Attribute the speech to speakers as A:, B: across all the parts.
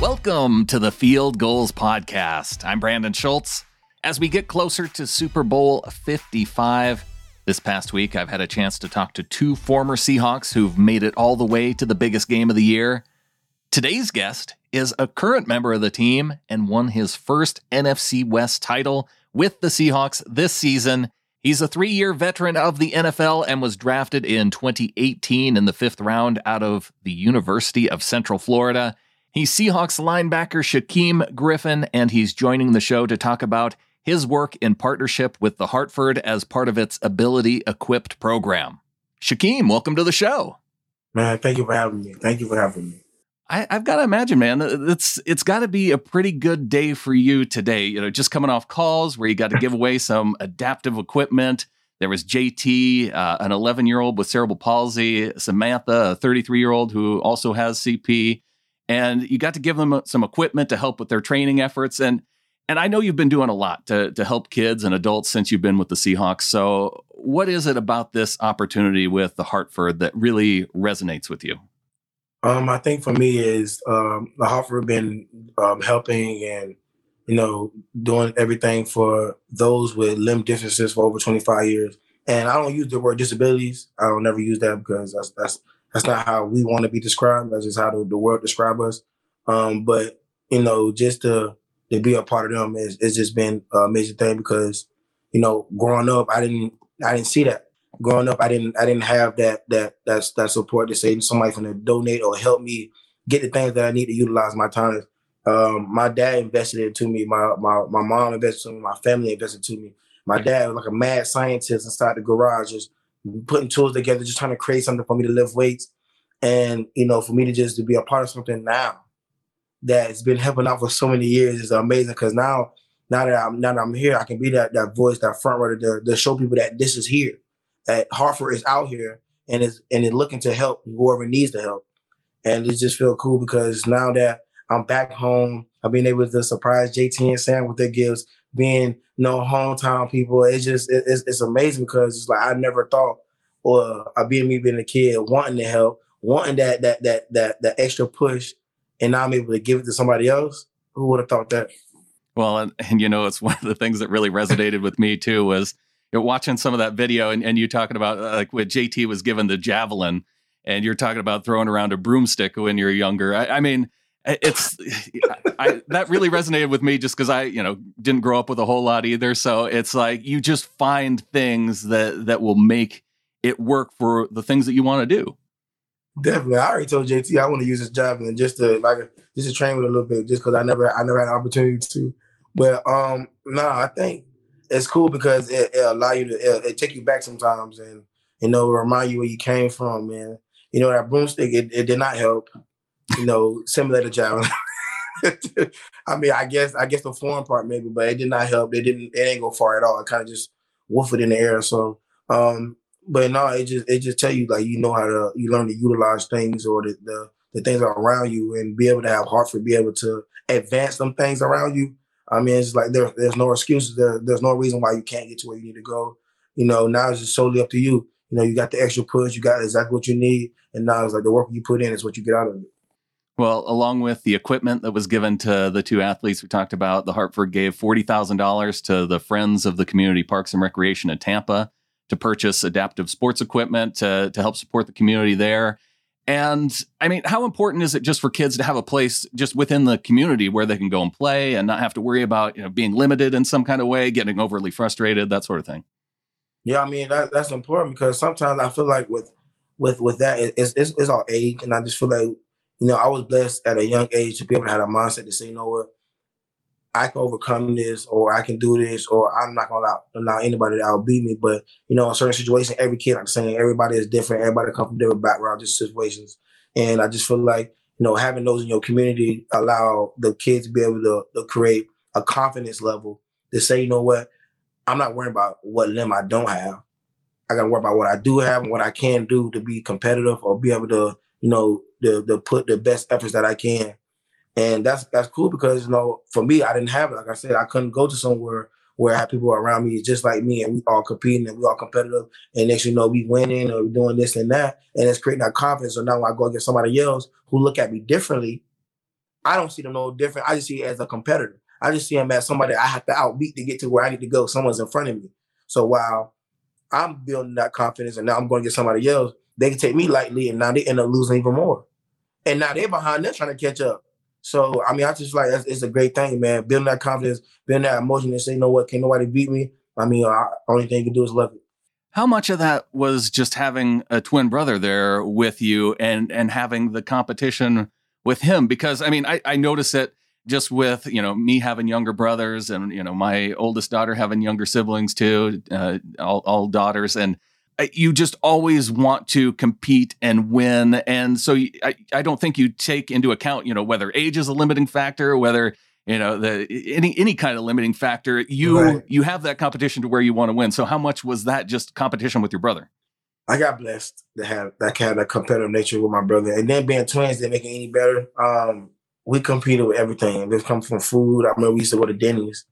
A: Welcome to the Field Gulls Podcast. I'm Brandon Schultz. As we get closer to Super Bowl 55, this past week I've had a chance to talk to two former Seahawks who've made it all the way to the biggest game of the year. Today's guest is a current member of the team and won his first NFC West title with the Seahawks this season. He's a three year veteran of the NFL and was drafted in 2018 in the fifth round out of the University of Central Florida. He's Seahawks linebacker Shaquem Griffin, and he's joining the show to talk about his work in partnership with the Hartford as part of its Ability Equipped program. Shaquem, welcome to the show.
B: Man, thank you for having me. Thank you for having me.
A: I, have got to imagine, man, it's it's got to be a pretty good day for you today. You know, just coming off calls where you got to give away some adaptive equipment. There was JT, uh, an 11 year old with cerebral palsy, Samantha, a 33 year old who also has CP, and you got to give them some equipment to help with their training efforts. And and I know you've been doing a lot to to help kids and adults since you've been with the Seahawks. So, what is it about this opportunity with the Hartford that really resonates with you?
B: Um, I think for me is um, the Hartford been um, helping and you know doing everything for those with limb differences for over 25 years. And I don't use the word disabilities. I don't never use that because that's that's that's not how we want to be described. That's just how the, the world describe us. Um, but you know, just to to be a part of them is it's just been an amazing thing because you know, growing up, I didn't I didn't see that. Growing up, I didn't I didn't have that that that's that support to say somebody's going to donate or help me get the things that I need to utilize my time. Um, my dad invested into me. My my my mom invested in me. My family invested into me. My dad was like a mad scientist inside the garage, just putting tools together, just trying to create something for me to lift weights. And you know, for me to just to be a part of something now that's been helping out for so many years is amazing. Because now, now that I'm now that I'm here, I can be that that voice, that front runner to, to show people that this is here, that Hartford is out here and is and is looking to help whoever needs the help. And it just feel cool because now that I'm back home, I've been able to surprise JT and Sam with their gifts, being you know hometown people. It's just it, it's, it's amazing because it's like I never thought, or I being me being a kid wanting to help, wanting that that that that that extra push and now I'm able to give it to somebody else. Who would have thought that?
A: Well, and, and you know, it's one of the things that really resonated with me too was you know, watching some of that video and, and you talking about uh, like when JT was given the javelin and you're talking about throwing around a broomstick when you're younger. I, I mean, it's I, that really resonated with me just because I, you know, didn't grow up with a whole lot either. So it's like you just find things that that will make it work for the things that you want to do.
B: Definitely, I already told JT I want to use this job and just to like just to train with a little bit, just because I never I never had an opportunity to. But um, no, I think it's cool because it, it allow you to it, it, take you back sometimes and you know remind you where you came from, man. You know that broomstick it, it did not help. You know, similar to javelin. I mean, I guess I guess the foreign part maybe, but it did not help. It didn't it didn't go far at all. It kind of just woofed in the air. So um, but no, it just it just tell you like you know how to you learn to utilize things or the the, the things around you and be able to have Hartford be able to advance them things around you. I mean, it's like there, there's no excuses. There, there's no reason why you can't get to where you need to go. You know, now it's just solely up to you. You know, you got the extra push, you got exactly what you need, and now it's like the work you put in is what you get out of it.
A: Well, along with the equipment that was given to the two athletes we talked about, the Hartford gave forty thousand dollars to the Friends of the Community Parks and Recreation in Tampa to purchase adaptive sports equipment to, to help support the community there. And I mean, how important is it just for kids to have a place just within the community where they can go and play and not have to worry about you know being limited in some kind of way, getting overly frustrated, that sort of thing?
B: Yeah, I mean that, that's important because sometimes I feel like with with with that it's, it's, it's our age, and I just feel like you know I was blessed at a young age to be able to have a mindset to say, you know what, I can overcome this or I can do this or I'm not gonna allow, allow anybody to outbeat me. But you know, in certain situations, every kid, I'm saying everybody is different. Everybody comes from different backgrounds, just situations. And I just feel like, you know, having those in your community allow the kids to be able to, to create a confidence level to say, you know what, I'm not worried about what limb I don't have. I gotta worry about what I do have and what I can do to be competitive or be able to, you know, to, to put the best efforts that I can and that's that's cool because you know for me I didn't have it. Like I said, I couldn't go to somewhere where I had people around me just like me and we all competing and we all competitive. And next you know we winning or we doing this and that, and it's creating that confidence. So now when I go against somebody else who look at me differently, I don't see them no different. I just see it as a competitor. I just see them as somebody I have to outbeat to get to where I need to go. Someone's in front of me. So while I'm building that confidence and now I'm going to get somebody else, they can take me lightly and now they end up losing even more. And now they're behind, they're trying to catch up. So I mean, I just like it's, a great thing, man. Building that confidence, building that emotion, and say, you know what, can nobody beat me? I mean, I, only thing you can do is love it.
A: How much of that was just having a twin brother there with you and and having the competition with him? Because I mean, I, I notice it just with you know me having younger brothers and you know my oldest daughter having younger siblings too, uh, all, all daughters, and you just always want to compete and win. And so I, I don't think you take into account, you know, whether age is a limiting factor, whether, you know, the any any kind of limiting factor. You right. you have that competition to where you want to win. So how much was that just competition with your brother?
B: I got blessed to have that kind of competitive nature with my brother. And then being twins didn't make it any better. Um, we competed with everything. This comes from food. I remember we used to go to Denny's.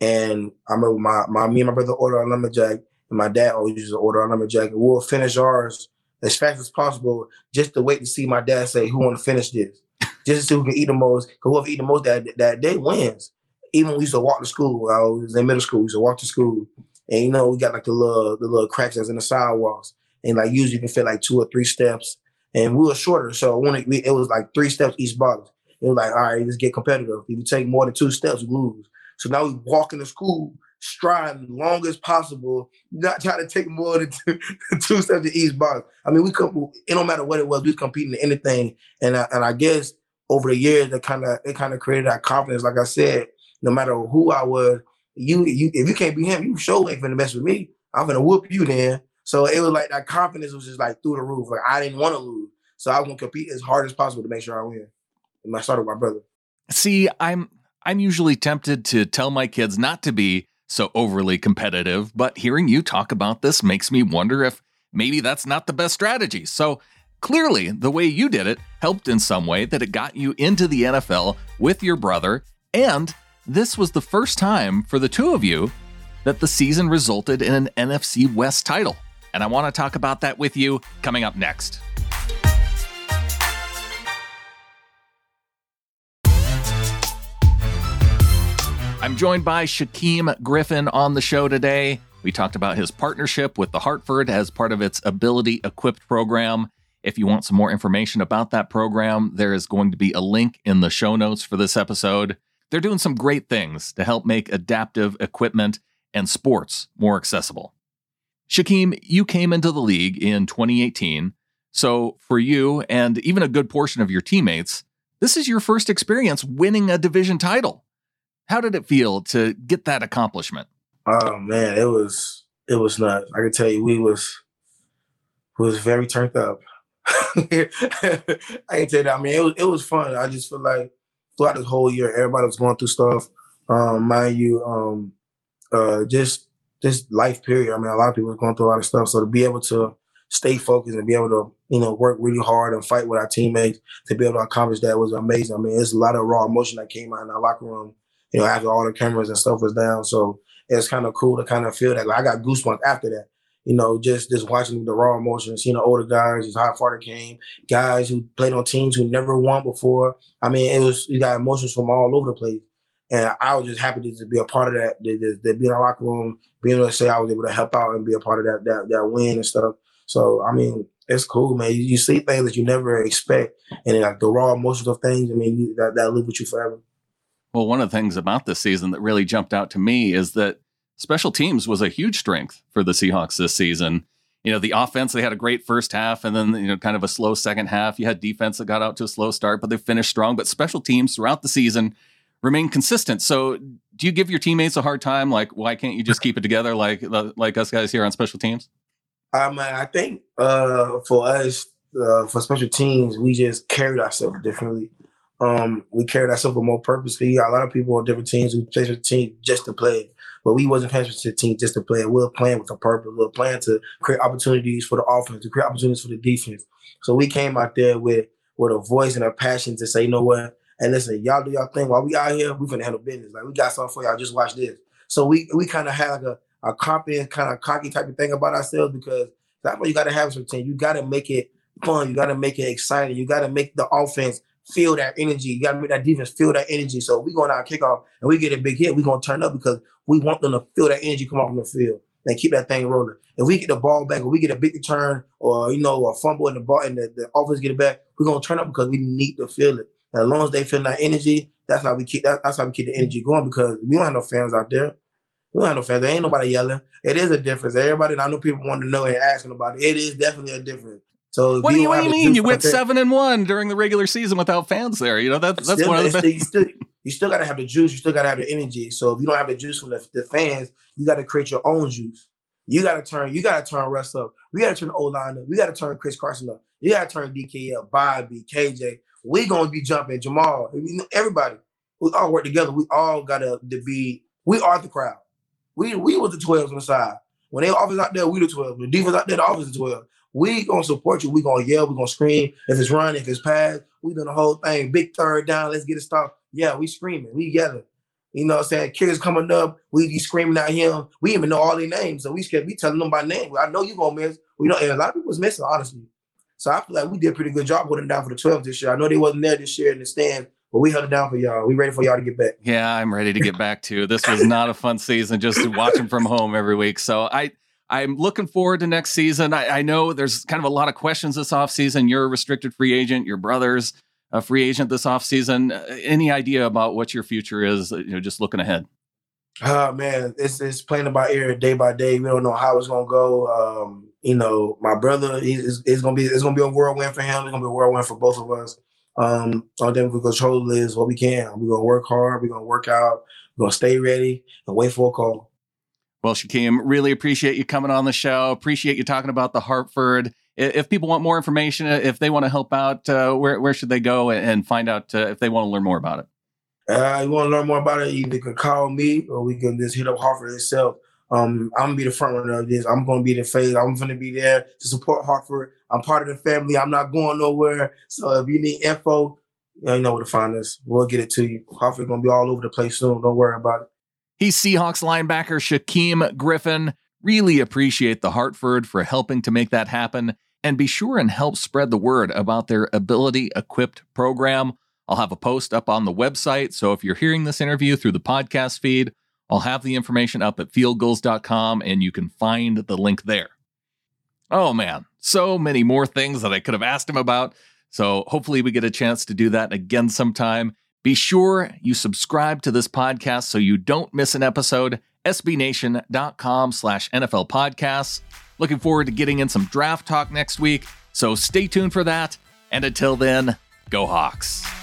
B: And I remember my, my me and my brother ordered a lumberjack and my dad always used to order a lumberjack. And we'll finish ours as fast as possible just to wait to see my dad say who want to finish this. Just to see who can eat the most. Because whoever eat the most that, that day wins. Even we used to walk to school. I was in middle school. We used to walk to school. And you know, we got like the little the little cracks that's in the sidewalks. And like usually you can fit like two or three steps. And we were shorter. So when it, it was like three steps each bottom. It was like, all right, let's get competitive. If you take more than two steps, we lose. So now we walk into school striving long as possible, not trying to take more than two, two steps to each box. I mean, we come, it don't matter what it was, we was competing in anything. And I, and I guess over the years, it kind of it kind of created that confidence. Like I said, no matter who I was, you you if you can't be him, you show ain't finna mess with me. I'm gonna whoop you then. So it was like that confidence was just like through the roof. Like I didn't want to lose, so I was gonna compete as hard as possible to make sure I win. And I started with my brother.
A: See, I'm I'm usually tempted to tell my kids not to be so overly competitive, but hearing you talk about this makes me wonder if maybe that's not the best strategy. So clearly, the way you did it helped in some way that it got you into the NFL with your brother, and this was the first time for the two of you that the season resulted in an NFC West title. And I want to talk about that with you coming up next. I'm joined by Shaquem Griffin on the show today. We talked about his partnership with the Hartford as part of its Ability Equipped program. If you want some more information about that program, there is going to be a link in the show notes for this episode. They're doing some great things to help make adaptive equipment and sports more accessible. Shaquem, you came into the league in 2018. So, for you and even a good portion of your teammates, this is your first experience winning a division title. How did it feel to get that accomplishment?
B: Oh man, it was it was nuts. I can tell you, we was was very turned up. I can tell you that. I mean, it was it was fun. I just feel like throughout this whole year, everybody was going through stuff. Um, mind you, um, uh, just this life period. I mean, a lot of people are going through a lot of stuff. So to be able to stay focused and be able to, you know, work really hard and fight with our teammates to be able to accomplish that was amazing. I mean, it's a lot of raw emotion that came out in our locker room you know, after all the cameras and stuff was down. So it's kind of cool to kind of feel that. Like I got goosebumps after that. You know, just just watching the raw emotions, seeing the older guys, just how far they came, guys who played on teams who never won before. I mean, it was you got emotions from all over the place. And I was just happy to, be a part of that, to, to, to be in the locker room, being able to say I was able to help out and be a part of that that, that win and stuff. So I mean, it's cool, man. You, you see things that you never expect, and like the raw emotions of things. I mean, you, that that live with you forever.
A: Well, one of the things about this season that really jumped out to me is that special teams was a huge strength for the Seahawks this season. You know, the offense, they had a great first half and then, you know, kind of a slow second half. You had defense that got out to a slow start, but they finished strong. But special teams throughout the season remain consistent. So do you give your teammates a hard time? Like, why can't you just keep it together like like us guys here on special teams?
B: Um, I think uh, for us, uh, for special teams, we just carried ourselves differently. Um, we carried ourselves with more purpose. We got a lot of people on different teams who play for the team just to play. But we wasn't playing for the team just to play. We were playing with a purpose. We were playing to create opportunities for the offense, to create opportunities for the defense. So we came out there with with a voice and a passion to say, you know what? And listen, y'all do y'all thing. While we out here, we finna handle business. Like we got something for y'all. Just watch this. So we we kind of had like a, a confident, kind of cocky type of thing about ourselves because that's what you got to have some team. You got to make it fun. You got to make it exciting. You got to make the offense feel that energy. You got to make that defense feel that energy. So we going out kickoff and we get a big hit, we gonna turn up because we want them to feel that energy come off the field and keep that thing rolling. If we get the ball back, or we get a big return, or you know, a fumble in the ball, and the, the offense get it back, we're gonna turn up because we need to feel it. And as long as they feel that energy, that's how we keep that, that's how we keep the energy going because we don't have no fans out there. We don't have no fans. There ain't nobody yelling. It is a difference. Everybody, I know people want to know and asking about it. It is definitely a difference. So
A: what do you, what do you mean? You went seven and one during the regular season without fans there. You know that, that's
B: still,
A: one of the best.
B: You still, you still got to have the juice. You still got to have the energy. So if you don't have the juice from the, the fans, you got to create your own juice. You got to turn. You got to turn Russ up. We got to turn O line up. We got to turn Chris Carson up. You got to turn DK up. Bobby, KJ. We gonna be jumping Jamal. Everybody. We all work together. We all got to be. We are the crowd. We we was the twelves on the side. When they offense out there, we the twelve. The defense out there, the offense the twelve. We gonna support you. We gonna yell. We gonna scream. If it's run, if it's pass, we doing the whole thing. Big third down. Let's get it stopped. Yeah, we screaming. We yelling. You know what I'm saying? Kids coming up, we be screaming at him. We even know all their names. So we scared we telling them by name. I know you gonna miss. We know a lot of people was missing, honestly. So I feel like we did a pretty good job holding down for the 12 this year. I know they wasn't there this year in the stand, but we held it down for y'all. We ready for y'all to get back.
A: Yeah, I'm ready to get back too. This was not a fun season just watching from home every week. So I I'm looking forward to next season. I, I, know there's kind of a lot of questions this offseason. You're a restricted free agent. Your brother's a free agent this offseason. Uh, any idea about what your future is, you know, just looking ahead?
B: Oh man, it's it's playing by ear day by day. We don't know how it's gonna go. Um, you know, my brother, he's gonna be it's gonna be a whirlwind for him. It's gonna be a whirlwind for both of us. Um, all that we control is what we can. We're gonna work hard. We're gonna work out. We're gonna stay ready and wait for a call.
A: Well, Shaquem, really appreciate you coming on the show. Appreciate you talking about the Hartford. If people want more information, if they want to help out, uh, where where should they go and find out uh, if they want to learn more about it?
B: Uh, you want to learn more about it? You can call me, or we can just hit up Hartford itself. Um, I'm gonna be the front runner of this. I'm gonna be the face. I'm gonna be there to support Hartford. I'm part of the family. I'm not going nowhere. So if you need info, you know where to find us. We'll get it to you. Hartford gonna be all over the place soon. Don't worry about it.
A: He's Seahawks linebacker Shaquem Griffin. Really appreciate the Hartford for helping to make that happen. And be sure and help spread the word about their Ability Equipped program. I'll have a post up on the website. So if you're hearing this interview through the podcast feed, I'll have the information up at fieldgulls.com and you can find the link there. Oh man, so many more things that I could have asked him about. So hopefully we get a chance to do that again sometime. Be sure you subscribe to this podcast so you don't miss an episode. SBNation.com slash NFL podcasts. Looking forward to getting in some draft talk next week. So stay tuned for that. And until then, go Hawks.